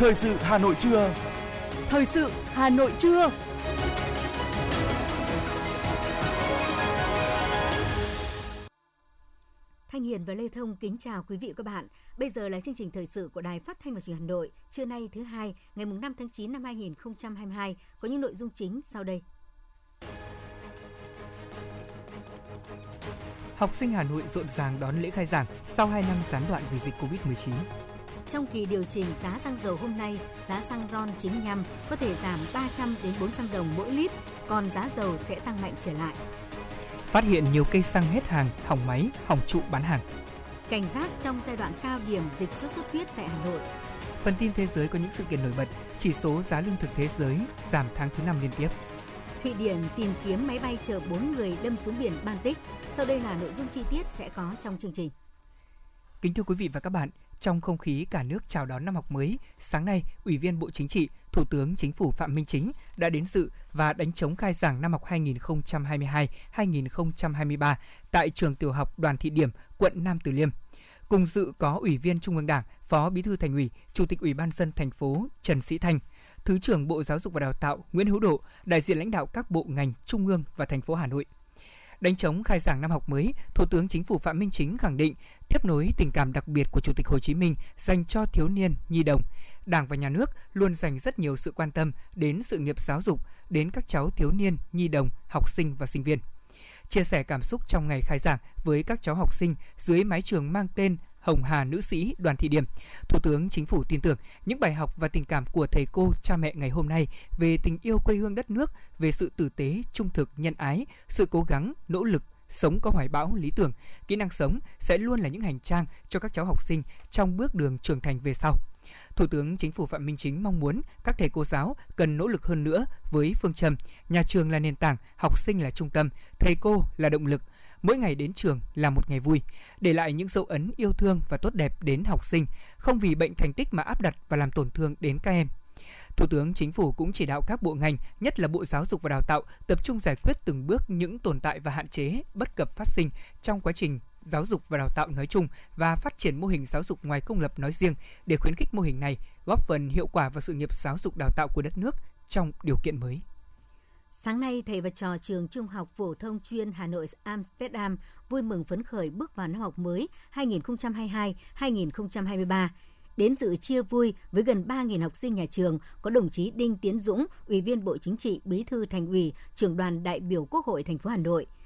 Thời sự Hà Nội trưa. Thời sự Hà Nội trưa. Thanh Hiền và Lê Thông kính chào quý vị và các bạn. Bây giờ là chương trình thời sự của Đài Phát thanh và Truyền hình Hà Nội, trưa nay thứ hai, ngày mùng 5 tháng 9 năm 2022 có những nội dung chính sau đây. Học sinh Hà Nội rộn ràng đón lễ khai giảng sau 2 năm gián đoạn vì dịch Covid-19. Trong kỳ điều chỉnh giá xăng dầu hôm nay, giá xăng RON 95 có thể giảm 300 đến 400 đồng mỗi lít, còn giá dầu sẽ tăng mạnh trở lại. Phát hiện nhiều cây xăng hết hàng, hỏng máy, hỏng trụ bán hàng. Cảnh giác trong giai đoạn cao điểm dịch sốt xuất huyết tại Hà Nội. Phần tin thế giới có những sự kiện nổi bật, chỉ số giá lương thực thế giới giảm tháng thứ năm liên tiếp. Thụy Điển tìm kiếm máy bay chở 4 người đâm xuống biển Baltic. Sau đây là nội dung chi tiết sẽ có trong chương trình. Kính thưa quý vị và các bạn, trong không khí cả nước chào đón năm học mới, sáng nay, Ủy viên Bộ Chính trị, Thủ tướng Chính phủ Phạm Minh Chính đã đến dự và đánh chống khai giảng năm học 2022-2023 tại trường tiểu học Đoàn Thị Điểm, quận Nam Từ Liêm. Cùng dự có Ủy viên Trung ương Đảng, Phó Bí thư Thành ủy, Chủ tịch Ủy ban dân thành phố Trần Sĩ Thanh, Thứ trưởng Bộ Giáo dục và Đào tạo Nguyễn Hữu Độ, đại diện lãnh đạo các bộ ngành trung ương và thành phố Hà Nội. Đánh chống khai giảng năm học mới, Thủ tướng Chính phủ Phạm Minh Chính khẳng định tiếp nối tình cảm đặc biệt của Chủ tịch Hồ Chí Minh dành cho thiếu niên, nhi đồng. Đảng và Nhà nước luôn dành rất nhiều sự quan tâm đến sự nghiệp giáo dục, đến các cháu thiếu niên, nhi đồng, học sinh và sinh viên. Chia sẻ cảm xúc trong ngày khai giảng với các cháu học sinh dưới mái trường mang tên Hồng Hà nữ sĩ Đoàn Thị Điểm. Thủ tướng Chính phủ tin tưởng những bài học và tình cảm của thầy cô, cha mẹ ngày hôm nay về tình yêu quê hương đất nước, về sự tử tế, trung thực, nhân ái, sự cố gắng, nỗ lực, sống có hoài bão, lý tưởng, kỹ năng sống sẽ luôn là những hành trang cho các cháu học sinh trong bước đường trưởng thành về sau. Thủ tướng Chính phủ Phạm Minh Chính mong muốn các thầy cô giáo cần nỗ lực hơn nữa với phương châm nhà trường là nền tảng, học sinh là trung tâm, thầy cô là động lực, mỗi ngày đến trường là một ngày vui, để lại những dấu ấn yêu thương và tốt đẹp đến học sinh, không vì bệnh thành tích mà áp đặt và làm tổn thương đến các em. Thủ tướng Chính phủ cũng chỉ đạo các bộ ngành, nhất là Bộ Giáo dục và Đào tạo, tập trung giải quyết từng bước những tồn tại và hạn chế, bất cập phát sinh trong quá trình giáo dục và đào tạo nói chung và phát triển mô hình giáo dục ngoài công lập nói riêng để khuyến khích mô hình này góp phần hiệu quả vào sự nghiệp giáo dục đào tạo của đất nước trong điều kiện mới. Sáng nay, thầy và trò trường Trung học phổ thông chuyên Hà Nội Amsterdam vui mừng phấn khởi bước vào năm học mới 2022-2023. Đến dự chia vui với gần 3.000 học sinh nhà trường có đồng chí Đinh Tiến Dũng, Ủy viên Bộ Chính trị, Bí thư Thành ủy, trưởng đoàn đại biểu Quốc hội thành phố Hà Nội –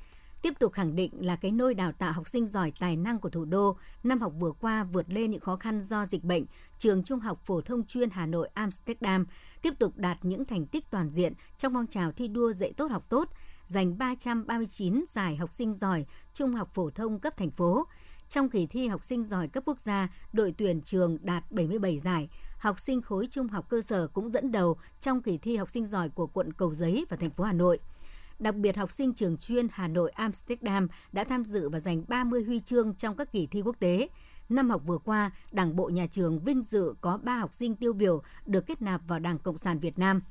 tiếp tục khẳng định là cái nôi đào tạo học sinh giỏi tài năng của thủ đô. Năm học vừa qua vượt lên những khó khăn do dịch bệnh, trường Trung học phổ thông chuyên Hà Nội Amsterdam tiếp tục đạt những thành tích toàn diện trong phong trào thi đua dạy tốt học tốt, giành 339 giải học sinh giỏi trung học phổ thông cấp thành phố. Trong kỳ thi học sinh giỏi cấp quốc gia, đội tuyển trường đạt 77 giải. Học sinh khối trung học cơ sở cũng dẫn đầu trong kỳ thi học sinh giỏi của quận Cầu Giấy và thành phố Hà Nội. Đặc biệt, học sinh trường chuyên Hà Nội Amsterdam đã tham dự và giành 30 huy chương trong các kỳ thi quốc tế. Năm học vừa qua, Đảng bộ nhà trường vinh dự có 3 học sinh tiêu biểu được kết nạp vào Đảng Cộng sản Việt Nam.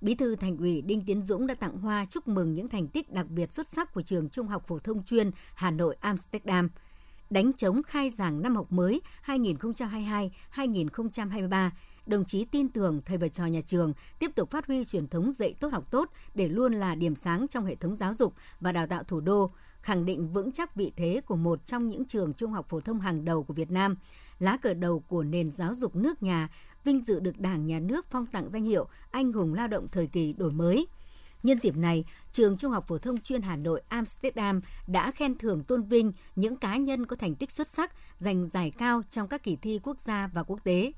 Bí thư Thành ủy Đinh Tiến Dũng đã tặng hoa chúc mừng những thành tích đặc biệt xuất sắc của trường Trung học phổ thông chuyên Hà Nội Amsterdam. Đánh chống khai giảng năm học mới 2022-2023, đồng chí tin tưởng thầy và trò nhà trường tiếp tục phát huy truyền thống dạy tốt học tốt để luôn là điểm sáng trong hệ thống giáo dục và đào tạo thủ đô, khẳng định vững chắc vị thế của một trong những trường trung học phổ thông hàng đầu của Việt Nam, lá cờ đầu của nền giáo dục nước nhà, vinh dự được Đảng, Nhà nước phong tặng danh hiệu Anh hùng lao động thời kỳ đổi mới. Nhân dịp này, trường Trung học phổ thông chuyên Hà Nội Amsterdam đã khen thưởng tôn vinh những cá nhân có thành tích xuất sắc, giành giải cao trong các kỳ thi quốc gia và quốc tế.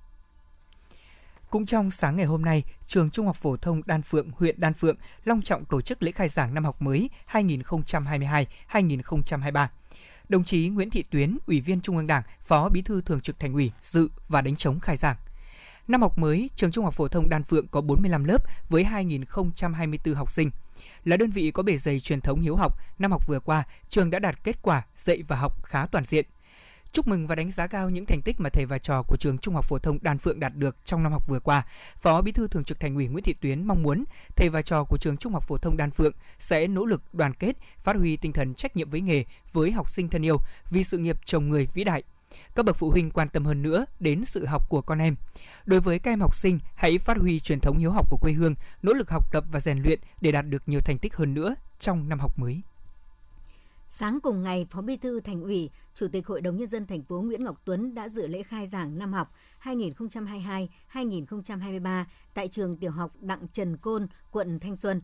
Cũng trong sáng ngày hôm nay, trường Trung học phổ thông Đan Phượng, huyện Đan Phượng long trọng tổ chức lễ khai giảng năm học mới 2022-2023. Đồng chí Nguyễn Thị Tuyến, Ủy viên Trung ương Đảng, Phó Bí thư Thường trực Thành ủy dự và đánh chống khai giảng. Năm học mới, trường Trung học phổ thông Đan Phượng có 45 lớp với 2.024 học sinh. Là đơn vị có bề dày truyền thống hiếu học, năm học vừa qua, trường đã đạt kết quả dạy và học khá toàn diện. Chúc mừng và đánh giá cao những thành tích mà thầy và trò của trường Trung học phổ thông Đan Phượng đạt được trong năm học vừa qua. Phó Bí thư Thường trực Thành ủy Nguyễn Thị Tuyến mong muốn thầy và trò của trường Trung học phổ thông Đan Phượng sẽ nỗ lực đoàn kết, phát huy tinh thần trách nhiệm với nghề, với học sinh thân yêu vì sự nghiệp chồng người vĩ đại. Các bậc phụ huynh quan tâm hơn nữa đến sự học của con em. Đối với các em học sinh, hãy phát huy truyền thống hiếu học của quê hương, nỗ lực học tập và rèn luyện để đạt được nhiều thành tích hơn nữa trong năm học mới. Sáng cùng ngày, Phó Bí thư Thành ủy, Chủ tịch Hội đồng nhân dân thành phố Nguyễn Ngọc Tuấn đã dự lễ khai giảng năm học 2022-2023 tại trường tiểu học Đặng Trần Côn, quận Thanh Xuân.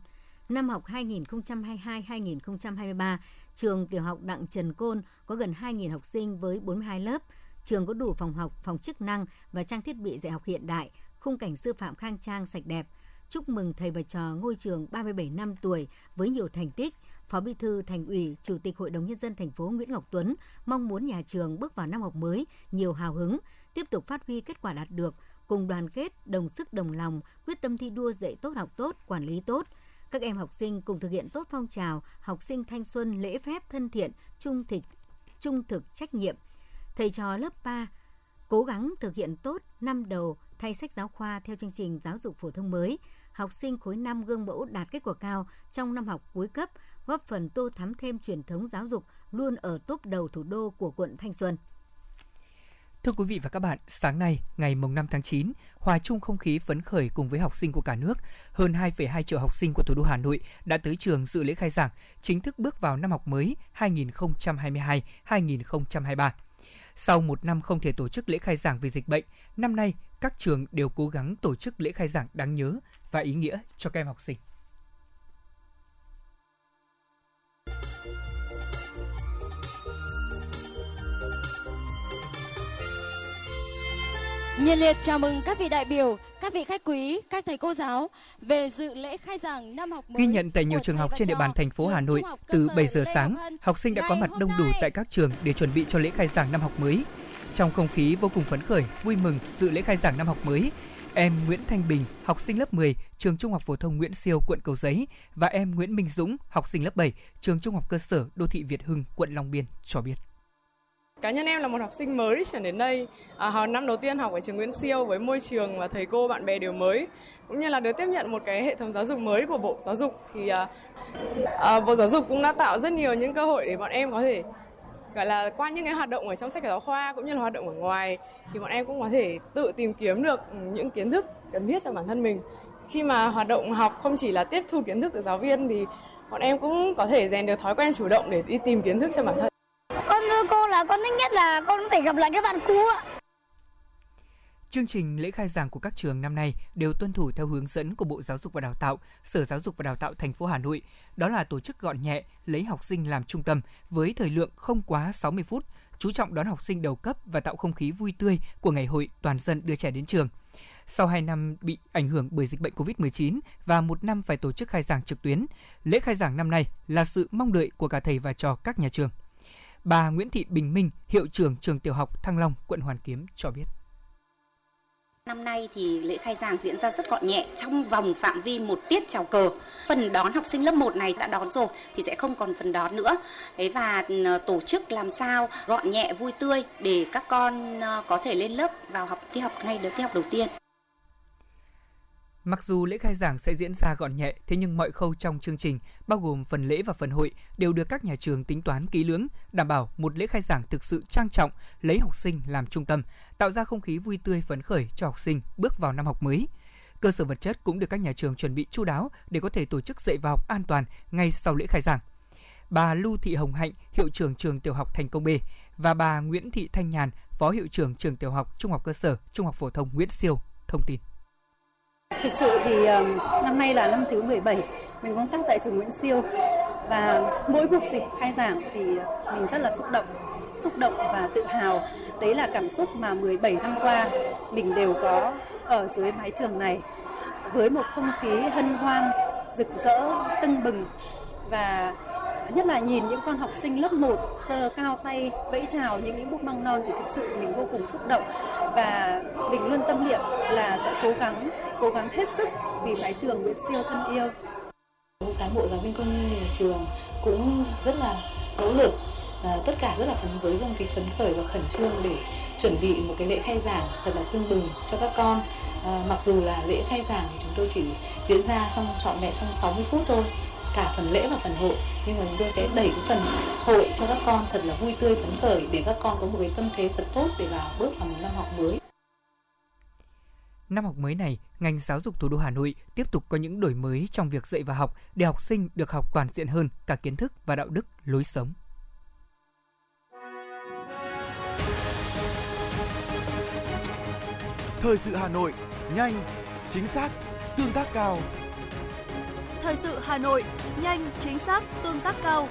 Năm học 2022-2023, trường tiểu học Đặng Trần Côn có gần 2.000 học sinh với 42 lớp. Trường có đủ phòng học, phòng chức năng và trang thiết bị dạy học hiện đại, khung cảnh sư phạm khang trang sạch đẹp. Chúc mừng thầy và trò ngôi trường 37 năm tuổi với nhiều thành tích – Phó Bí thư Thành ủy, Chủ tịch Hội đồng nhân dân thành phố Nguyễn Ngọc Tuấn mong muốn nhà trường bước vào năm học mới nhiều hào hứng, tiếp tục phát huy kết quả đạt được, cùng đoàn kết, đồng sức đồng lòng, quyết tâm thi đua dạy tốt học tốt, quản lý tốt. Các em học sinh cùng thực hiện tốt phong trào học sinh thanh xuân lễ phép thân thiện, trung thực, trung thực trách nhiệm. Thầy trò lớp 3 cố gắng thực hiện tốt năm đầu thay sách giáo khoa theo chương trình giáo dục phổ thông mới, học sinh khối 5 gương mẫu đạt kết quả cao trong năm học cuối cấp, góp phần tô thắm thêm truyền thống giáo dục luôn ở top đầu thủ đô của quận Thanh Xuân. Thưa quý vị và các bạn, sáng nay, ngày mùng 5 tháng 9, hòa chung không khí phấn khởi cùng với học sinh của cả nước, hơn 2,2 triệu học sinh của thủ đô Hà Nội đã tới trường dự lễ khai giảng, chính thức bước vào năm học mới 2022-2023. Sau một năm không thể tổ chức lễ khai giảng vì dịch bệnh, năm nay các trường đều cố gắng tổ chức lễ khai giảng đáng nhớ và ý nghĩa cho các em học sinh. Nhiệt liệt chào mừng các vị đại biểu, các vị khách quý, các thầy cô giáo về dự lễ khai giảng năm học mới. Ghi nhận tại nhiều trường học trên địa bàn thành phố Hà Nội, từ 7 giờ sáng, học sinh đã có mặt đông đủ tại các trường để chuẩn bị cho lễ khai giảng năm học mới. Trong không khí vô cùng phấn khởi, vui mừng dự lễ khai giảng năm học mới, em Nguyễn Thanh Bình, học sinh lớp 10, trường Trung học phổ thông Nguyễn Siêu, quận Cầu Giấy và em Nguyễn Minh Dũng, học sinh lớp 7, trường Trung học cơ sở Đô thị Việt Hưng, quận Long Biên cho biết. Cá nhân em là một học sinh mới chuyển đến đây, à, năm đầu tiên học ở trường Nguyễn Siêu với môi trường và thầy cô bạn bè đều mới, cũng như là được tiếp nhận một cái hệ thống giáo dục mới của Bộ Giáo dục thì à, à, Bộ Giáo dục cũng đã tạo rất nhiều những cơ hội để bọn em có thể gọi là qua những cái hoạt động ở trong sách giáo khoa cũng như là hoạt động ở ngoài thì bọn em cũng có thể tự tìm kiếm được ừ, những kiến thức cần thiết cho bản thân mình. Khi mà hoạt động học không chỉ là tiếp thu kiến thức từ giáo viên thì bọn em cũng có thể rèn được thói quen chủ động để đi tìm kiến thức cho bản thân. Con thưa cô là con thích nhất là con có thể gặp lại các bạn cũ ạ. Chương trình lễ khai giảng của các trường năm nay đều tuân thủ theo hướng dẫn của Bộ Giáo dục và Đào tạo, Sở Giáo dục và Đào tạo thành phố Hà Nội. Đó là tổ chức gọn nhẹ, lấy học sinh làm trung tâm với thời lượng không quá 60 phút, chú trọng đón học sinh đầu cấp và tạo không khí vui tươi của ngày hội toàn dân đưa trẻ đến trường. Sau 2 năm bị ảnh hưởng bởi dịch bệnh COVID-19 và một năm phải tổ chức khai giảng trực tuyến, lễ khai giảng năm nay là sự mong đợi của cả thầy và trò các nhà trường. Bà Nguyễn Thị Bình Minh, hiệu trưởng trường tiểu học Thăng Long, quận Hoàn Kiếm cho biết. Năm nay thì lễ khai giảng diễn ra rất gọn nhẹ, trong vòng phạm vi một tiết chào cờ. Phần đón học sinh lớp 1 này đã đón rồi, thì sẽ không còn phần đón nữa. Đấy và ờ, tổ chức làm sao gọn nhẹ, vui tươi để các con ờ, có thể lên lớp vào học tiết học ngay được tiết học đầu tiên. Mặc dù lễ khai giảng sẽ diễn ra gọn nhẹ, thế nhưng mọi khâu trong chương trình, bao gồm phần lễ và phần hội, đều được các nhà trường tính toán kỹ lưỡng, đảm bảo một lễ khai giảng thực sự trang trọng, lấy học sinh làm trung tâm, tạo ra không khí vui tươi phấn khởi cho học sinh bước vào năm học mới. Cơ sở vật chất cũng được các nhà trường chuẩn bị chu đáo để có thể tổ chức dạy và học an toàn ngay sau lễ khai giảng. Bà Lưu Thị Hồng Hạnh, hiệu trưởng trường tiểu học Thành Công B và bà Nguyễn Thị Thanh Nhàn, phó hiệu trưởng trường tiểu học Trung học cơ sở Trung học phổ thông Nguyễn Siêu thông tin. Thực sự thì năm nay là năm thứ 17 mình công tác tại trường Nguyễn Siêu và mỗi một dịp khai giảng thì mình rất là xúc động, xúc động và tự hào. Đấy là cảm xúc mà 17 năm qua mình đều có ở dưới mái trường này với một không khí hân hoan, rực rỡ, tưng bừng và nhất là nhìn những con học sinh lớp 1 giơ cao tay vẫy chào những những bút măng non thì thực sự mình vô cùng xúc động. Và mình luôn tâm niệm là sẽ cố gắng cố gắng hết sức vì mái trường Nguyễn Siêu thân yêu. Cán bộ giáo viên công nhân trường cũng rất là nỗ lực à, tất cả rất là phấn với vâng không khí phấn khởi và khẩn trương để chuẩn bị một cái lễ khai giảng thật là tương bừng cho các con. À, mặc dù là lễ khai giảng thì chúng tôi chỉ diễn ra trong trọn vẹn trong 60 phút thôi cả phần lễ và phần hội nhưng mà chúng tôi sẽ đẩy cái phần hội cho các con thật là vui tươi phấn khởi để các con có một cái tâm thế thật tốt để vào bước vào một năm học mới Năm học mới này, ngành giáo dục thủ đô Hà Nội tiếp tục có những đổi mới trong việc dạy và học để học sinh được học toàn diện hơn cả kiến thức và đạo đức, lối sống. Thời sự Hà Nội, nhanh, chính xác, tương tác cao. Thời sự Hà Nội, nhanh, chính xác, tương tác cao.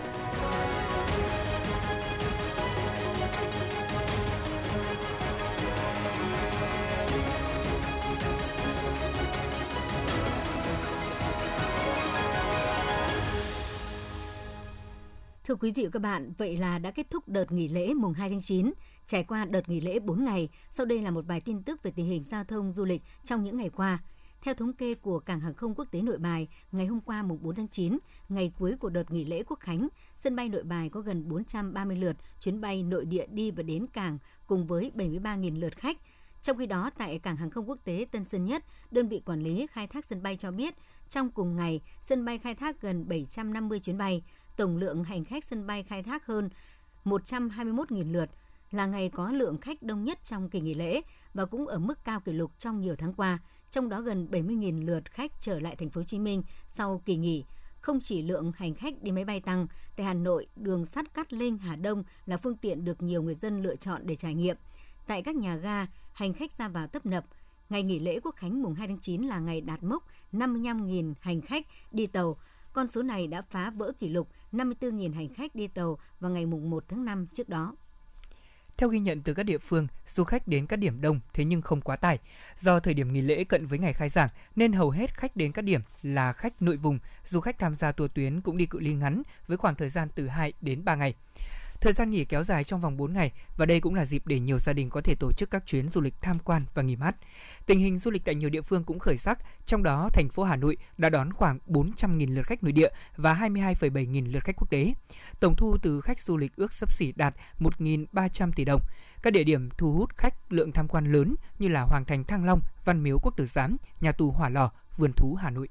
Thưa quý vị và các bạn, vậy là đã kết thúc đợt nghỉ lễ mùng 2 tháng 9. Trải qua đợt nghỉ lễ 4 ngày, sau đây là một vài tin tức về tình hình giao thông du lịch trong những ngày qua. Theo thống kê của Cảng hàng không quốc tế Nội Bài, ngày hôm qua mùng 4 tháng 9, ngày cuối của đợt nghỉ lễ Quốc khánh, sân bay Nội Bài có gần 430 lượt chuyến bay nội địa đi và đến cảng cùng với 73.000 lượt khách. Trong khi đó, tại Cảng hàng không quốc tế Tân Sơn Nhất, đơn vị quản lý khai thác sân bay cho biết, trong cùng ngày, sân bay khai thác gần 750 chuyến bay, tổng lượng hành khách sân bay khai thác hơn 121.000 lượt, là ngày có lượng khách đông nhất trong kỳ nghỉ lễ và cũng ở mức cao kỷ lục trong nhiều tháng qua, trong đó gần 70.000 lượt khách trở lại thành phố Hồ Chí Minh sau kỳ nghỉ. Không chỉ lượng hành khách đi máy bay tăng, tại Hà Nội, đường sắt Cát Linh, Hà Đông là phương tiện được nhiều người dân lựa chọn để trải nghiệm. Tại các nhà ga, hành khách ra vào tấp nập. Ngày nghỉ lễ Quốc khánh mùng 2 tháng 9 là ngày đạt mốc 55.000 hành khách đi tàu. Con số này đã phá vỡ kỷ lục 54.000 hành khách đi tàu vào ngày mùng 1 tháng 5 trước đó. Theo ghi nhận từ các địa phương, du khách đến các điểm đông thế nhưng không quá tải. Do thời điểm nghỉ lễ cận với ngày khai giảng nên hầu hết khách đến các điểm là khách nội vùng, du khách tham gia tour tuyến cũng đi cự ly ngắn với khoảng thời gian từ 2 đến 3 ngày. Thời gian nghỉ kéo dài trong vòng 4 ngày và đây cũng là dịp để nhiều gia đình có thể tổ chức các chuyến du lịch tham quan và nghỉ mát. Tình hình du lịch tại nhiều địa phương cũng khởi sắc, trong đó thành phố Hà Nội đã đón khoảng 400.000 lượt khách nội địa và 22,7 nghìn lượt khách quốc tế. Tổng thu từ khách du lịch ước sấp xỉ đạt 1.300 tỷ đồng. Các địa điểm thu hút khách lượng tham quan lớn như là Hoàng thành Thăng Long, Văn Miếu Quốc Tử Giám, nhà tù Hỏa Lò, Vườn thú Hà Nội.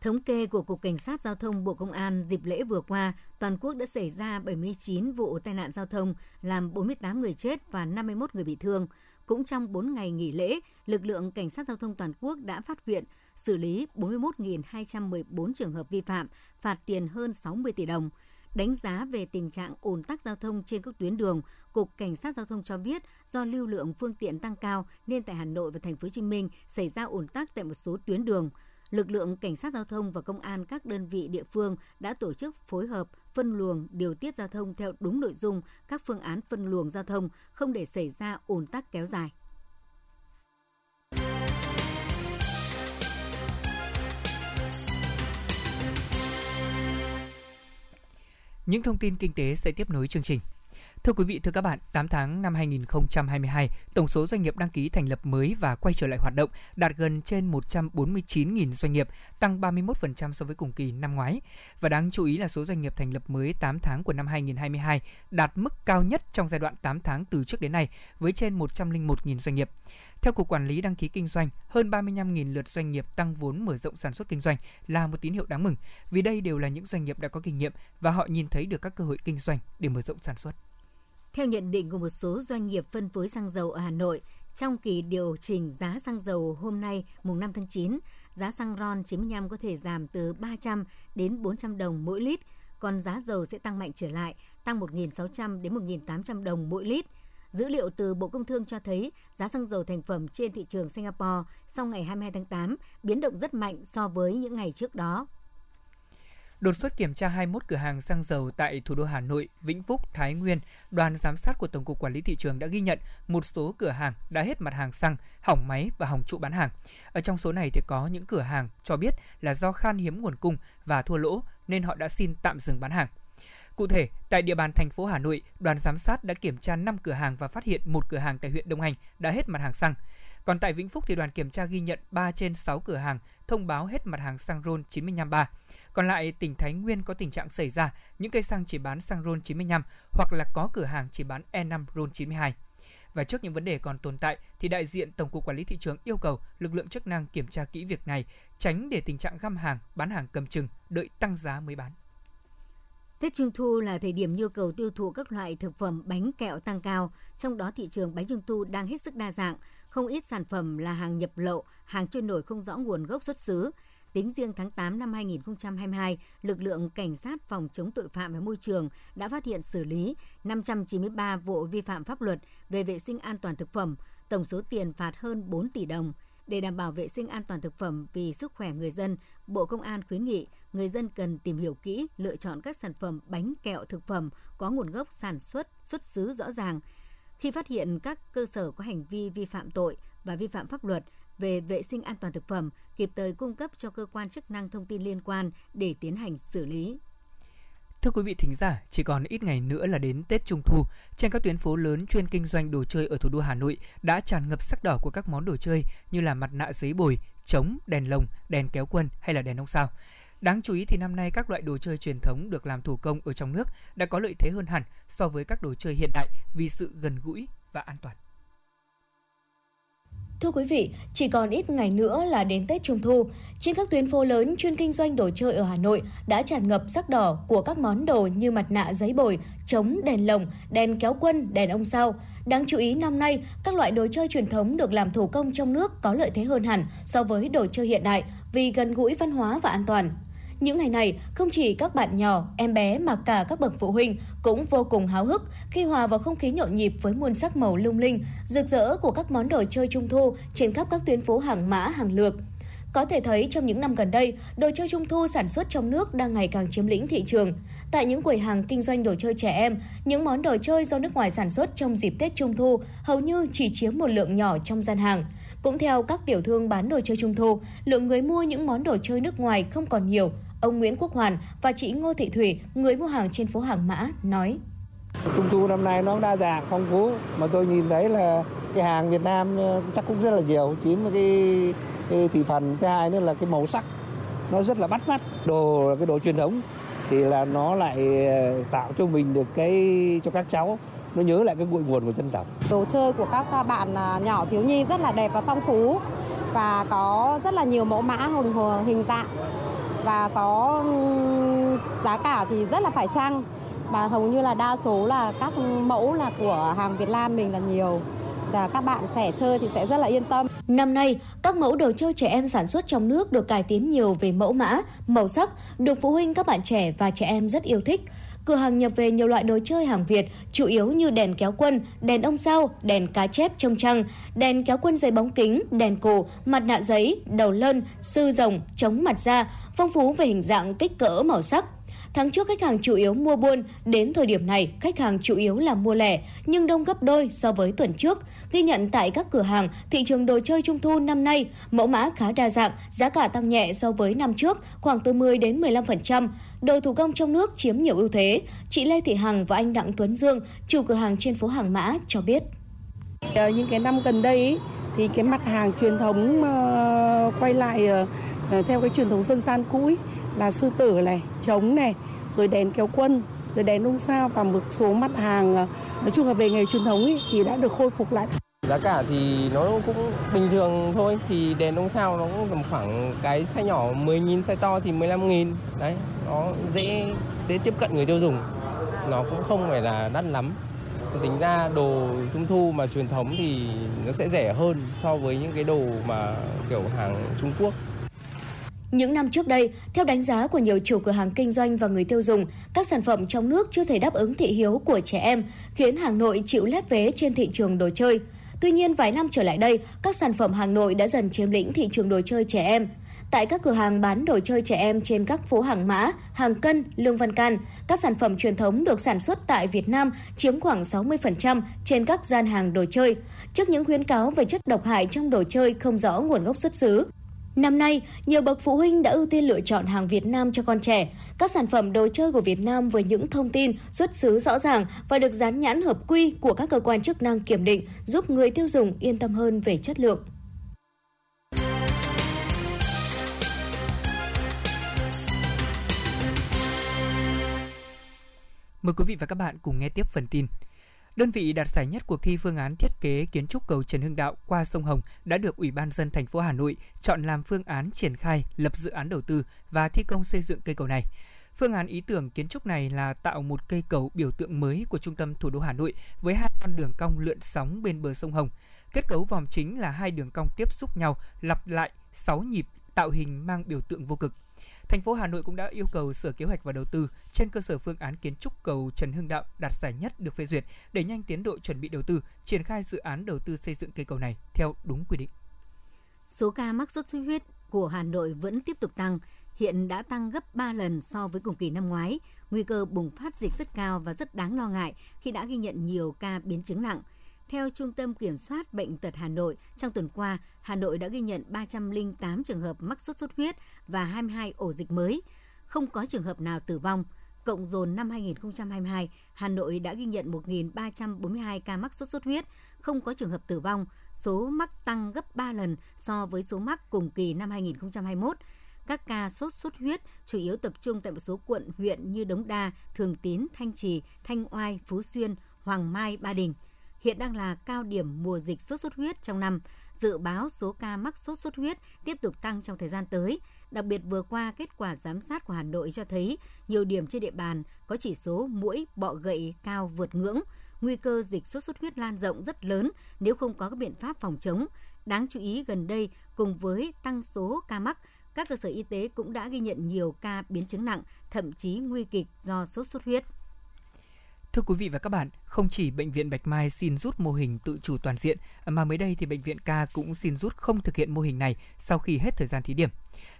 Thống kê của Cục Cảnh sát Giao thông Bộ Công an dịp lễ vừa qua, toàn quốc đã xảy ra 79 vụ tai nạn giao thông, làm 48 người chết và 51 người bị thương. Cũng trong 4 ngày nghỉ lễ, lực lượng Cảnh sát Giao thông toàn quốc đã phát hiện, xử lý 41.214 trường hợp vi phạm, phạt tiền hơn 60 tỷ đồng. Đánh giá về tình trạng ồn tắc giao thông trên các tuyến đường, Cục Cảnh sát Giao thông cho biết do lưu lượng phương tiện tăng cao nên tại Hà Nội và Thành phố Hồ Chí Minh xảy ra ồn tắc tại một số tuyến đường lực lượng cảnh sát giao thông và công an các đơn vị địa phương đã tổ chức phối hợp phân luồng điều tiết giao thông theo đúng nội dung các phương án phân luồng giao thông, không để xảy ra ùn tắc kéo dài. Những thông tin kinh tế sẽ tiếp nối chương trình. Thưa quý vị, thưa các bạn, 8 tháng năm 2022, tổng số doanh nghiệp đăng ký thành lập mới và quay trở lại hoạt động đạt gần trên 149.000 doanh nghiệp, tăng 31% so với cùng kỳ năm ngoái. Và đáng chú ý là số doanh nghiệp thành lập mới 8 tháng của năm 2022 đạt mức cao nhất trong giai đoạn 8 tháng từ trước đến nay với trên 101.000 doanh nghiệp. Theo Cục Quản lý Đăng ký Kinh doanh, hơn 35.000 lượt doanh nghiệp tăng vốn mở rộng sản xuất kinh doanh là một tín hiệu đáng mừng, vì đây đều là những doanh nghiệp đã có kinh nghiệm và họ nhìn thấy được các cơ hội kinh doanh để mở rộng sản xuất. Theo nhận định của một số doanh nghiệp phân phối xăng dầu ở Hà Nội, trong kỳ điều chỉnh giá xăng dầu hôm nay mùng 5 tháng 9, giá xăng RON 95 có thể giảm từ 300 đến 400 đồng mỗi lít, còn giá dầu sẽ tăng mạnh trở lại, tăng 1.600 đến 1.800 đồng mỗi lít. Dữ liệu từ Bộ Công Thương cho thấy giá xăng dầu thành phẩm trên thị trường Singapore sau ngày 22 tháng 8 biến động rất mạnh so với những ngày trước đó đột xuất kiểm tra 21 cửa hàng xăng dầu tại thủ đô Hà Nội, Vĩnh Phúc, Thái Nguyên, đoàn giám sát của Tổng cục Quản lý thị trường đã ghi nhận một số cửa hàng đã hết mặt hàng xăng, hỏng máy và hỏng trụ bán hàng. Ở trong số này thì có những cửa hàng cho biết là do khan hiếm nguồn cung và thua lỗ nên họ đã xin tạm dừng bán hàng. Cụ thể, tại địa bàn thành phố Hà Nội, đoàn giám sát đã kiểm tra 5 cửa hàng và phát hiện một cửa hàng tại huyện Đông Anh đã hết mặt hàng xăng. Còn tại Vĩnh Phúc thì đoàn kiểm tra ghi nhận 3 trên 6 cửa hàng thông báo hết mặt hàng xăng RON 953. Còn lại, tỉnh Thái Nguyên có tình trạng xảy ra những cây xăng chỉ bán xăng RON 95 hoặc là có cửa hàng chỉ bán E5 RON 92. và trước những vấn đề còn tồn tại thì đại diện Tổng cục Quản lý thị trường yêu cầu lực lượng chức năng kiểm tra kỹ việc này, tránh để tình trạng găm hàng, bán hàng cầm chừng, đợi tăng giá mới bán. Tết Trung thu là thời điểm nhu cầu tiêu thụ các loại thực phẩm bánh kẹo tăng cao, trong đó thị trường bánh trung thu đang hết sức đa dạng, không ít sản phẩm là hàng nhập lậu, hàng trôi nổi không rõ nguồn gốc xuất xứ. Tính riêng tháng 8 năm 2022, lực lượng cảnh sát phòng chống tội phạm và môi trường đã phát hiện xử lý 593 vụ vi phạm pháp luật về vệ sinh an toàn thực phẩm, tổng số tiền phạt hơn 4 tỷ đồng. Để đảm bảo vệ sinh an toàn thực phẩm vì sức khỏe người dân, Bộ Công an khuyến nghị người dân cần tìm hiểu kỹ, lựa chọn các sản phẩm bánh kẹo thực phẩm có nguồn gốc sản xuất, xuất xứ rõ ràng. Khi phát hiện các cơ sở có hành vi vi phạm tội và vi phạm pháp luật về vệ sinh an toàn thực phẩm, kịp thời cung cấp cho cơ quan chức năng thông tin liên quan để tiến hành xử lý. Thưa quý vị thính giả, chỉ còn ít ngày nữa là đến Tết Trung Thu. Trên các tuyến phố lớn chuyên kinh doanh đồ chơi ở thủ đô Hà Nội đã tràn ngập sắc đỏ của các món đồ chơi như là mặt nạ giấy bồi, trống, đèn lồng, đèn kéo quân hay là đèn ông sao. Đáng chú ý thì năm nay các loại đồ chơi truyền thống được làm thủ công ở trong nước đã có lợi thế hơn hẳn so với các đồ chơi hiện đại vì sự gần gũi và an toàn. Thưa quý vị, chỉ còn ít ngày nữa là đến Tết Trung Thu. Trên các tuyến phố lớn chuyên kinh doanh đồ chơi ở Hà Nội đã tràn ngập sắc đỏ của các món đồ như mặt nạ giấy bồi, trống, đèn lồng, đèn kéo quân, đèn ông sao. Đáng chú ý năm nay, các loại đồ chơi truyền thống được làm thủ công trong nước có lợi thế hơn hẳn so với đồ chơi hiện đại vì gần gũi văn hóa và an toàn. Những ngày này, không chỉ các bạn nhỏ, em bé mà cả các bậc phụ huynh cũng vô cùng háo hức khi hòa vào không khí nhộn nhịp với muôn sắc màu lung linh, rực rỡ của các món đồ chơi trung thu trên khắp các tuyến phố hàng mã, hàng lược. Có thể thấy trong những năm gần đây, đồ chơi trung thu sản xuất trong nước đang ngày càng chiếm lĩnh thị trường. Tại những quầy hàng kinh doanh đồ chơi trẻ em, những món đồ chơi do nước ngoài sản xuất trong dịp Tết Trung thu hầu như chỉ chiếm một lượng nhỏ trong gian hàng. Cũng theo các tiểu thương bán đồ chơi trung thu, lượng người mua những món đồ chơi nước ngoài không còn nhiều, Ông Nguyễn Quốc Hoàn và chị Ngô Thị Thủy, người mua hàng trên phố Hàng Mã, nói. Trung thu năm nay nó đa dạng, phong phú, mà tôi nhìn thấy là cái hàng Việt Nam ờ, chắc cũng rất là nhiều, chiếm cái, cái thị phần. Thứ hai nữa là cái màu sắc, nó rất là bắt mắt. Đồ cái đồ truyền thống thì là nó lại ờ, tạo cho mình được cái cho các cháu nó nhớ lại cái nguồn nguồn của dân tộc. Đồ chơi của các bạn à, nhỏ thiếu nhi rất là đẹp và phong phú và có rất là nhiều mẫu mã hình hình dạng và có ừ, giá cả thì rất là phải chăng. Và hầu như là đa số là các mẫu là của hàng Việt Nam mình là nhiều. Và các bạn trẻ chơi thì sẽ rất là yên tâm. Năm nay, các mẫu đồ chơi trẻ em sản xuất trong nước được cải tiến nhiều về mẫu mã, màu sắc, được phụ huynh các bạn trẻ và trẻ em rất yêu thích cửa hàng nhập về nhiều loại đồ chơi hàng Việt, chủ yếu như đèn kéo quân, đèn ông sao, đèn cá chép trông trăng, đèn kéo quân giấy bóng kính, đèn cổ, mặt nạ giấy, đầu lân, sư rồng, chống mặt da, phong phú về hình dạng, kích cỡ, màu sắc. Tháng trước khách hàng chủ yếu mua buôn, đến thời điểm này khách hàng chủ yếu là mua lẻ, nhưng đông gấp đôi so với tuần trước. Ghi nhận tại các cửa hàng, thị trường đồ chơi trung thu năm nay, mẫu mã khá đa dạng, giá cả tăng nhẹ so với năm trước, khoảng từ 10 đến 15%. Đồ thủ công trong nước chiếm nhiều ưu thế. Chị Lê Thị Hằng và anh Đặng Tuấn Dương, chủ cửa hàng trên phố Hàng Mã cho biết. Ở những cái năm gần đây thì cái mặt hàng truyền thống ờ, quay lại ờ, theo cái truyền thống dân gian cũ là sư tử này, trống này, rồi đèn kéo quân, rồi đèn ông sao và một số mặt hàng ờ, nói chung là về nghề truyền thống ý, thì đã được khôi phục lại. Giá cả thì nó cũng bình thường thôi, thì đèn ông sao nó cũng tầm khoảng cái size nhỏ 10.000, size to thì 15.000. Đấy, nó dễ dễ tiếp cận người tiêu dùng. Nó cũng không phải là đắt lắm. Tính ra đồ trung thu mà truyền thống thì nó sẽ rẻ hơn so với những cái đồ mà kiểu hàng Trung Quốc. Những năm trước đây, theo đánh giá của nhiều chủ cửa hàng kinh doanh và người tiêu dùng, các sản phẩm trong nước chưa thể đáp ứng thị hiếu của trẻ em, khiến Hà Nội chịu lép vế trên thị trường đồ chơi. Tuy nhiên, vài năm trở lại đây, các sản phẩm Hà Nội đã dần chiếm lĩnh thị trường đồ chơi trẻ em. Tại các cửa hàng bán đồ chơi trẻ em trên các phố Hàng Mã, Hàng Cân, Lương Văn Can, các sản phẩm truyền thống được sản xuất tại Việt Nam chiếm khoảng 60% trên các gian hàng đồ chơi. Trước những khuyến cáo về chất độc hại trong đồ chơi không rõ nguồn gốc xuất xứ, Năm nay, nhiều bậc phụ huynh đã ưu tiên lựa chọn hàng Việt Nam cho con trẻ. Các sản phẩm đồ chơi của Việt Nam với những thông tin xuất xứ rõ ràng và được dán nhãn hợp quy của các cơ quan chức năng kiểm định giúp người tiêu dùng yên tâm hơn về chất lượng. Mời quý vị và các bạn cùng nghe tiếp phần tin. Đơn vị đạt giải nhất cuộc thi phương án thiết kế kiến trúc cầu Trần Hưng Đạo qua sông Hồng đã được Ủy ban dân thành phố Hà Nội chọn làm phương án triển khai, lập dự án đầu tư và thi công xây dựng cây cầu này. Phương án ý tưởng kiến trúc này là tạo một cây cầu biểu tượng mới của trung tâm thủ đô Hà Nội với hai con đường cong lượn sóng bên bờ sông Hồng. Kết cấu vòm chính là hai đường cong tiếp xúc nhau, lặp lại 6 nhịp, tạo hình mang biểu tượng vô cực. Thành phố Hà Nội cũng đã yêu cầu Sở Kế hoạch và Đầu tư trên cơ sở phương án kiến trúc cầu Trần Hưng Đạo đạt giải nhất được phê duyệt để nhanh tiến độ chuẩn bị đầu tư, triển khai dự án đầu tư xây dựng cây cầu này theo đúng quy định. Số ca mắc sốt xuất huyết của Hà Nội vẫn tiếp tục tăng, hiện đã tăng gấp 3 lần so với cùng kỳ năm ngoái. Nguy cơ bùng phát dịch rất cao và rất đáng lo ngại khi đã ghi nhận nhiều ca biến chứng nặng. Theo Trung tâm Kiểm soát Bệnh tật Hà Nội, trong tuần qua, Hà Nội đã ghi nhận 308 trường hợp mắc sốt xuất huyết và 22 ổ dịch mới. Không có trường hợp nào tử vong. Cộng dồn năm 2022, Hà Nội đã ghi nhận 1.342 ca mắc sốt xuất huyết, không có trường hợp tử vong. Số mắc tăng gấp 3 lần so với số mắc cùng kỳ năm 2021. Các ca sốt xuất huyết chủ yếu tập trung tại một số quận, huyện như Đống Đa, Thường Tín, Thanh Trì, Thanh Oai, Phú Xuyên, Hoàng Mai, Ba Đình – hiện đang là cao điểm mùa dịch sốt xuất huyết trong năm. Dự báo số ca mắc sốt xuất huyết tiếp tục tăng trong thời gian tới. Đặc biệt vừa qua, kết quả giám sát của Hà Nội cho thấy nhiều điểm trên địa bàn có chỉ số mũi bọ gậy cao vượt ngưỡng. Nguy cơ dịch sốt xuất huyết lan rộng rất lớn nếu không có các biện pháp phòng chống. Đáng chú ý gần đây, cùng với tăng số ca mắc, các cơ sở y tế cũng đã ghi nhận nhiều ca biến chứng nặng, thậm chí nguy kịch do sốt xuất huyết. Thưa quý vị và các bạn, không chỉ bệnh viện Bạch Mai xin rút mô hình tự chủ toàn diện mà mới đây thì bệnh viện K cũng xin rút không thực hiện mô hình này sau khi hết thời gian thí điểm.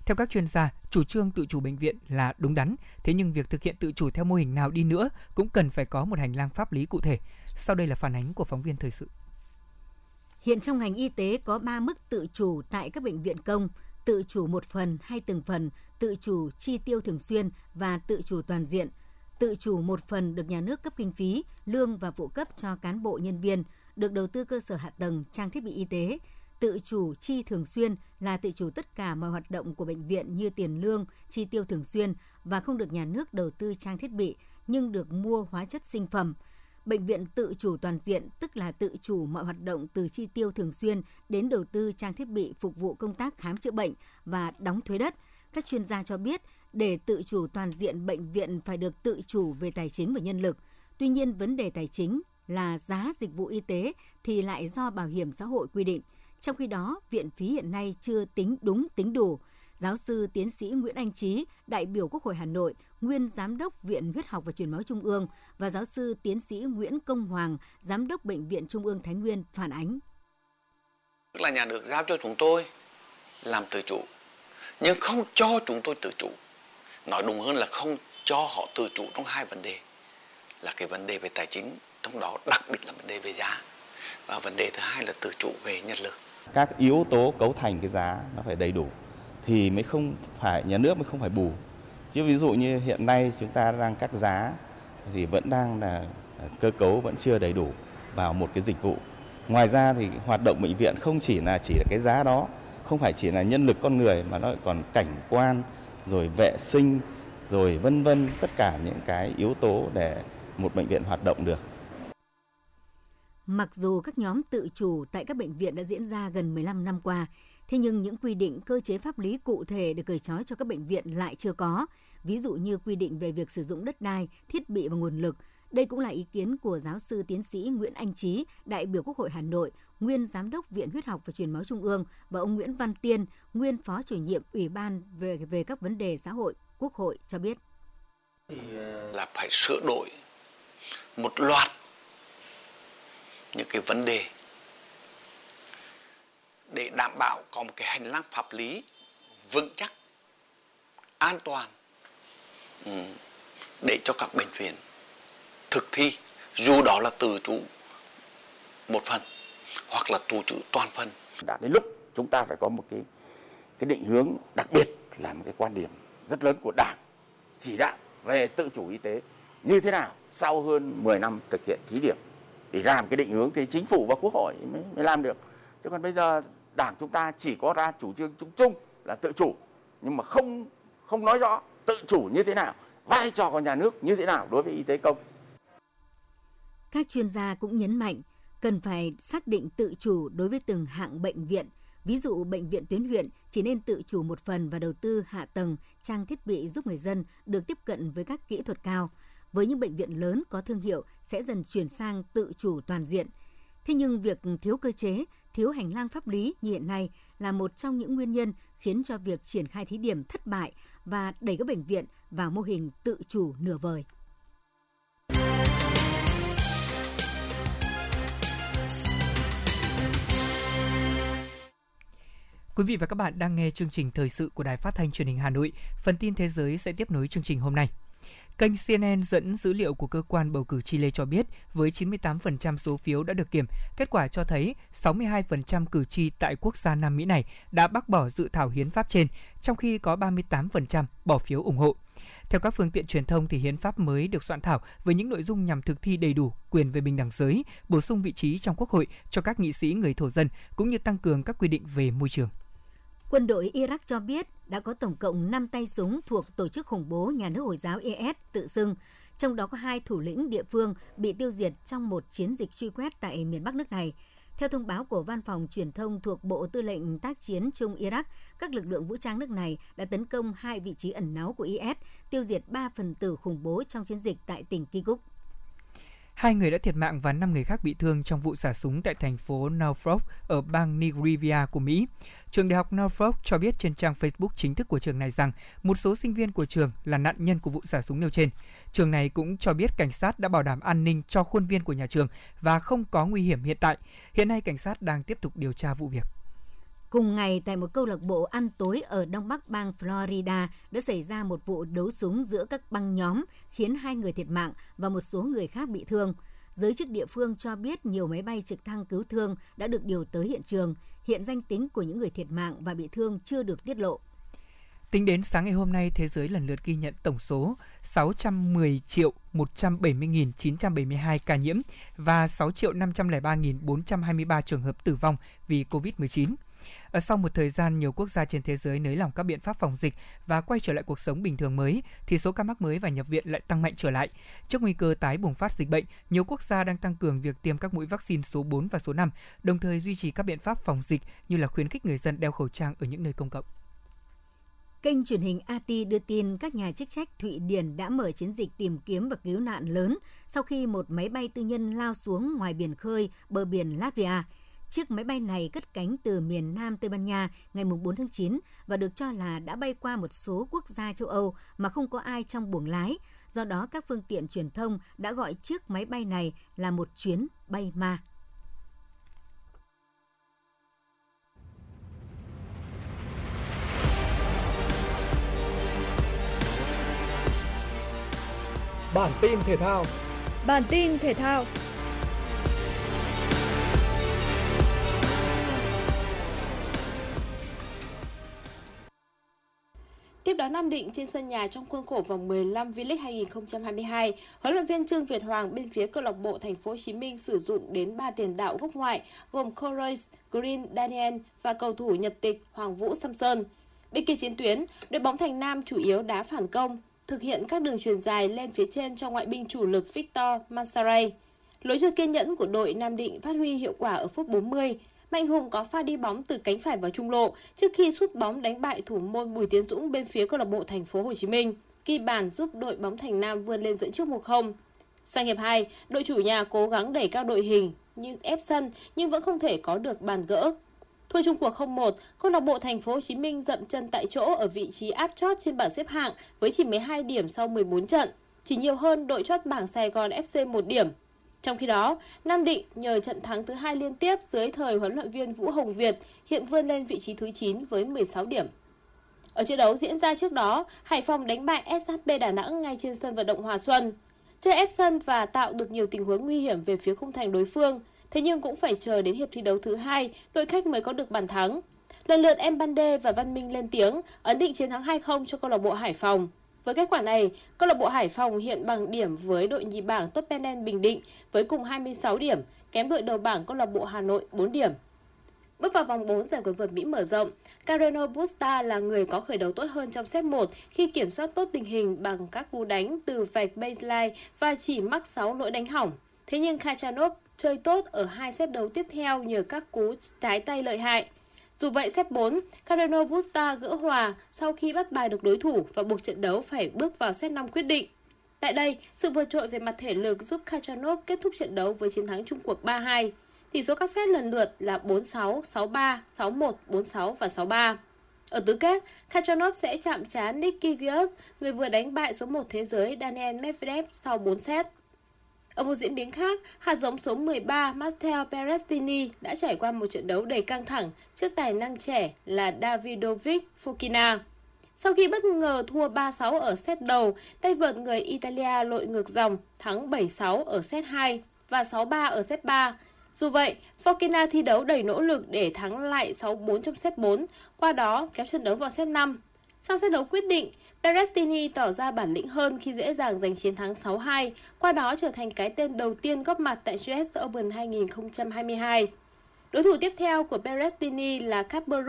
Theo các chuyên gia, chủ trương tự chủ bệnh viện là đúng đắn, thế nhưng việc thực hiện tự chủ theo mô hình nào đi nữa cũng cần phải có một hành lang pháp lý cụ thể. Sau đây là phản ánh của phóng viên thời sự. Hiện trong ngành y tế có 3 mức tự chủ tại các bệnh viện công, tự chủ một phần hay từng phần, tự chủ chi tiêu thường xuyên và tự chủ toàn diện – tự chủ một phần được nhà nước cấp kinh phí, lương và phụ cấp cho cán bộ nhân viên, được đầu tư cơ sở hạ tầng, trang thiết bị y tế, tự chủ chi thường xuyên là tự chủ tất cả mọi hoạt động của bệnh viện như tiền lương, chi tiêu thường xuyên và không được nhà nước đầu tư trang thiết bị nhưng được mua hóa chất sinh phẩm. Bệnh viện tự chủ toàn diện tức là tự chủ mọi hoạt động từ chi tiêu thường xuyên đến đầu tư trang thiết bị phục vụ công tác khám chữa bệnh và đóng thuế đất. Các chuyên gia cho biết để tự chủ toàn diện bệnh viện phải được tự chủ về tài chính và nhân lực. Tuy nhiên, vấn đề tài chính là giá dịch vụ y tế thì lại do bảo hiểm xã hội quy định. Trong khi đó, viện phí hiện nay chưa tính đúng tính đủ. Giáo sư tiến sĩ Nguyễn Anh Trí, đại biểu Quốc hội Hà Nội, nguyên giám đốc Viện Huyết học và Truyền máu Trung ương và giáo sư tiến sĩ Nguyễn Công Hoàng, giám đốc Bệnh viện Trung ương Thái Nguyên phản ánh. Tức là nhà nước giao cho chúng tôi làm tự chủ, nhưng không cho chúng tôi tự chủ nói đúng hơn là không cho họ tự chủ trong hai vấn đề, là cái vấn đề về tài chính, trong đó đặc biệt là vấn đề về giá. Và vấn đề thứ hai là tự chủ về nhân lực. Các yếu tố cấu thành cái giá nó phải đầy đủ thì mới không phải, nhà nước mới không phải bù. Chứ ví dụ như hiện nay chúng ta đang các giá thì vẫn đang là cơ cấu vẫn chưa đầy đủ vào một cái dịch vụ. Ngoài ra thì hoạt động bệnh viện không chỉ là chỉ là cái giá đó, không phải chỉ là nhân lực con người mà nó còn cảnh quan rồi vệ sinh, rồi vân vân tất cả những cái yếu tố để một bệnh viện hoạt động được. Mặc dù các nhóm tự chủ tại các bệnh viện đã diễn ra gần 15 năm qua, thế nhưng những quy định cơ chế pháp lý cụ thể để cởi trói cho các bệnh viện lại chưa có, ví dụ như quy định về việc sử dụng đất đai, thiết bị và nguồn lực. Đây cũng là ý kiến của giáo sư tiến sĩ Nguyễn Anh Trí, đại biểu Quốc hội Hà Nội, nguyên giám đốc Viện Huyết học và Truyền máu Trung ương và ông Nguyễn Văn Tiên, nguyên phó chủ nhiệm Ủy ban về về các vấn đề xã hội Quốc hội cho biết. Ờ, là phải sửa đổi một loạt những cái vấn đề để đảm bảo có một cái hành lang pháp lý vững chắc, an toàn ừ, để cho các bệnh viện thực thi dù đó là tự chủ một phần hoặc là tù trữ toàn phần. Đã đến lúc chúng ta phải có một cái cái định hướng đặc biệt là một cái quan điểm rất lớn của Đảng chỉ đạo về tự chủ y tế như thế nào sau hơn 10 năm thực hiện thí điểm để làm cái định hướng thì chính phủ và quốc hội mới, mới làm được chứ còn bây giờ đảng chúng ta chỉ có ra chủ trương chung chung là tự chủ nhưng mà không không nói rõ tự chủ như thế nào vai trò của nhà nước như thế nào đối với y tế công các chuyên gia cũng nhấn mạnh cần phải xác định tự chủ đối với từng hạng bệnh viện. Ví dụ bệnh viện tuyến huyện chỉ nên tự chủ một phần và đầu tư hạ tầng, trang thiết bị giúp người dân được tiếp cận với các kỹ thuật cao. Với những bệnh viện lớn có thương hiệu sẽ dần chuyển sang tự chủ toàn diện. Thế nhưng việc thiếu cơ chế, thiếu hành lang pháp lý như hiện nay là một trong những nguyên nhân khiến cho việc triển khai thí điểm thất bại và đẩy các bệnh viện vào mô hình tự chủ nửa vời. Quý vị và các bạn đang nghe chương trình thời sự của Đài Phát thanh Truyền hình Hà Nội. Phần tin thế giới sẽ tiếp nối chương trình hôm nay. Kênh CNN dẫn dữ liệu của cơ quan bầu cử Chile cho biết với 98% số phiếu đã được kiểm, kết quả cho thấy 62% cử tri tại quốc gia Nam Mỹ này đã bác bỏ dự thảo hiến pháp trên, trong khi có 38% bỏ phiếu ủng hộ. Theo các phương tiện truyền thông thì hiến pháp mới được soạn thảo với những nội dung nhằm thực thi đầy đủ quyền về bình đẳng giới, bổ sung vị trí trong quốc hội cho các nghị sĩ người thổ dân cũng như tăng cường các quy định về môi trường. Quân đội Iraq cho biết đã có tổng cộng 5 tay súng thuộc tổ chức khủng bố nhà nước Hồi giáo IS tự xưng, trong đó có hai thủ lĩnh địa phương bị tiêu diệt trong một chiến dịch truy quét tại miền Bắc nước này. Theo thông báo của Văn phòng Truyền thông thuộc Bộ Tư lệnh tác chiến Trung Iraq, các lực lượng vũ trang nước này đã tấn công hai vị trí ẩn náu của IS, tiêu diệt ba phần tử khủng bố trong chiến dịch tại tỉnh Kirkuk. Hai người đã thiệt mạng và 5 người khác bị thương trong vụ xả súng tại thành phố Norfolk ở bang Nigeria của Mỹ. Trường đại học Norfolk cho biết trên trang Facebook chính thức của trường này rằng một số sinh viên của trường là nạn nhân của vụ xả súng nêu trên. Trường này cũng cho biết cảnh sát đã bảo đảm an ninh cho khuôn viên của nhà trường và không có nguy hiểm hiện tại. Hiện nay cảnh sát đang tiếp tục điều tra vụ việc. Cùng ngày, tại một câu lạc bộ ăn tối ở đông bắc bang Florida đã xảy ra một vụ đấu súng giữa các băng nhóm khiến hai người thiệt mạng và một số người khác bị thương. Giới chức địa phương cho biết nhiều máy bay trực thăng cứu thương đã được điều tới hiện trường. Hiện danh tính của những người thiệt mạng và bị thương chưa được tiết lộ. Tính đến sáng ngày hôm nay, thế giới lần lượt ghi nhận tổng số 610 triệu 170.972 ca nhiễm và 6 triệu 503.423 trường hợp tử vong vì COVID-19. Ờ, sau một thời gian nhiều quốc gia trên thế giới nới lỏng các biện pháp phòng dịch và quay trở lại cuộc sống bình thường mới, thì số ca mắc mới và nhập viện lại tăng mạnh trở lại. Trước nguy cơ tái bùng phát dịch bệnh, nhiều quốc gia đang tăng cường việc tiêm các mũi vaccine số 4 và số 5, đồng thời duy trì các biện pháp phòng dịch như là khuyến khích người dân đeo khẩu trang ở những nơi công cộng. Kênh truyền hình AT đưa tin các nhà chức trách Thụy Điển đã mở chiến dịch tìm kiếm và cứu nạn lớn sau khi một máy bay tư nhân lao xuống ngoài biển khơi bờ biển Latvia. Chiếc máy bay này cất cánh từ miền Nam Tây Ban Nha ngày 4 tháng 9 và được cho là đã bay qua một số quốc gia châu Âu mà không có ai trong buồng lái. Do đó, các phương tiện truyền thông đã gọi chiếc máy bay này là một chuyến bay ma. Bản tin thể thao Bản tin thể thao Tiếp Nam Định trên sân nhà trong khuôn khổ vòng 15 V-League 2022, huấn luyện viên Trương Việt Hoàng bên phía câu lạc bộ Thành phố Hồ Chí Minh sử dụng đến 3 tiền đạo gốc ngoại gồm Corroys, Green Daniel và cầu thủ nhập tịch Hoàng Vũ Samson. Bên kia chiến tuyến, đội bóng Thành Nam chủ yếu đá phản công, thực hiện các đường truyền dài lên phía trên cho ngoại binh chủ lực Victor Mansaray. Lối chơi kiên nhẫn của đội Nam Định phát huy hiệu quả ở phút 40, Mạnh Hùng có pha đi bóng từ cánh phải vào trung lộ trước khi sút bóng đánh bại thủ môn Bùi Tiến Dũng bên phía câu lạc bộ Thành phố Hồ Chí Minh. Ghi bàn giúp đội bóng Thành Nam vươn lên dẫn trước 1-0. Sang hiệp 2, đội chủ nhà cố gắng đẩy cao đội hình như ép sân nhưng vẫn không thể có được bàn gỡ. Thua chung cuộc 0-1, câu lạc bộ Thành phố Hồ Chí Minh dậm chân tại chỗ ở vị trí áp chót trên bảng xếp hạng với chỉ 12 điểm sau 14 trận, chỉ nhiều hơn đội chót bảng Sài Gòn FC 1 điểm. Trong khi đó, Nam Định nhờ trận thắng thứ hai liên tiếp dưới thời huấn luyện viên Vũ Hồng Việt hiện vươn lên vị trí thứ 9 với 16 điểm. Ở trận đấu diễn ra trước đó, Hải Phòng đánh bại SHB Đà Nẵng ngay trên sân vận động Hòa Xuân. Chơi ép sân và tạo được nhiều tình huống nguy hiểm về phía khung thành đối phương, thế nhưng cũng phải chờ đến hiệp thi đấu thứ hai, đội khách mới có được bàn thắng. Lần lượt Em Bande và Văn Minh lên tiếng, ấn định chiến thắng 2-0 cho câu lạc bộ Hải Phòng. Với kết quả này, câu lạc bộ Hải Phòng hiện bằng điểm với đội nhì bảng Topenen Bình Định với cùng 26 điểm, kém đội đầu bảng câu lạc bộ Hà Nội 4 điểm. Bước vào vòng 4 giải quần vợt Mỹ mở rộng, Carreno Busta là người có khởi đầu tốt hơn trong set 1 khi kiểm soát tốt tình hình bằng các cú đánh từ vạch baseline và chỉ mắc 6 lỗi đánh hỏng. Thế nhưng Khachanov chơi tốt ở hai set đấu tiếp theo nhờ các cú trái tay lợi hại. Dù vậy, set 4, Carreno Busta gỡ hòa sau khi bắt bài được đối thủ và buộc trận đấu phải bước vào set 5 quyết định. Tại đây, sự vượt trội về mặt thể lực giúp Kachanov kết thúc trận đấu với chiến thắng chung cuộc 3-2. Tỷ số các set lần lượt là 4-6, 6-3, 6-1, 4-6 và 6-3. Ở tứ kết, Kachanov sẽ chạm trán Nicky Gius, người vừa đánh bại số 1 thế giới Daniel Medvedev sau 4 set. Ở một diễn biến khác, hạt giống số 13 Matteo Berrettini đã trải qua một trận đấu đầy căng thẳng trước tài năng trẻ là Davidovic Fokina. Sau khi bất ngờ thua 3-6 ở set đầu, tay vợt người Italia lội ngược dòng, thắng 7-6 ở set 2 và 6-3 ở set 3. Dù vậy, Fokina thi đấu đầy nỗ lực để thắng lại 6-4 trong set 4, qua đó kéo trận đấu vào set 5. Sau set đấu quyết định, Berrettini tỏ ra bản lĩnh hơn khi dễ dàng giành chiến thắng 6-2, qua đó trở thành cái tên đầu tiên góp mặt tại US Open 2022. Đối thủ tiếp theo của Berrettini là Casper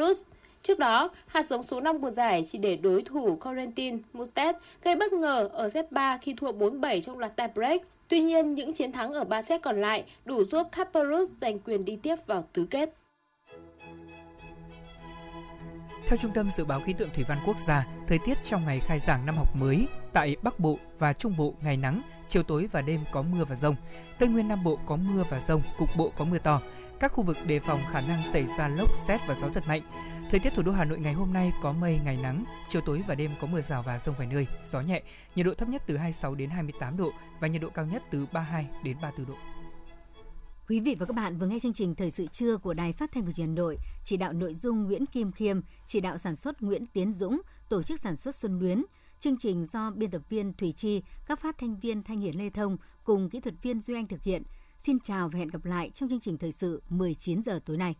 Trước đó, hạt giống số 5 của giải chỉ để đối thủ Corentin Mustet gây bất ngờ ở set 3 khi thua 4-7 trong loạt tie break. Tuy nhiên, những chiến thắng ở 3 set còn lại đủ giúp Casper giành quyền đi tiếp vào tứ kết. Theo Trung tâm Dự báo Khí tượng Thủy văn Quốc gia, thời tiết trong ngày khai giảng năm học mới tại Bắc Bộ và Trung Bộ ngày nắng, chiều tối và đêm có mưa và rông. Tây Nguyên Nam Bộ có mưa và rông, cục bộ có mưa to. Các khu vực đề phòng khả năng xảy ra lốc, xét và gió giật mạnh. Thời tiết thủ đô Hà Nội ngày hôm nay có mây, ngày nắng, chiều tối và đêm có mưa rào và rông vài nơi, gió nhẹ, nhiệt độ thấp nhất từ 26 đến 28 độ và nhiệt độ cao nhất từ 32 đến 34 độ. Quý vị và các bạn vừa nghe chương trình Thời sự trưa của Đài Phát thanh và Truyền hình Hà Nội, chỉ đạo nội dung Nguyễn Kim Khiêm, chỉ đạo sản xuất Nguyễn Tiến Dũng, tổ chức sản xuất Xuân Luyến. Chương trình do biên tập viên Thủy Chi, các phát thanh viên Thanh Hiển Lê Thông cùng kỹ thuật viên Duy Anh thực hiện. Xin chào và hẹn gặp lại trong chương trình thời sự 19 giờ tối nay.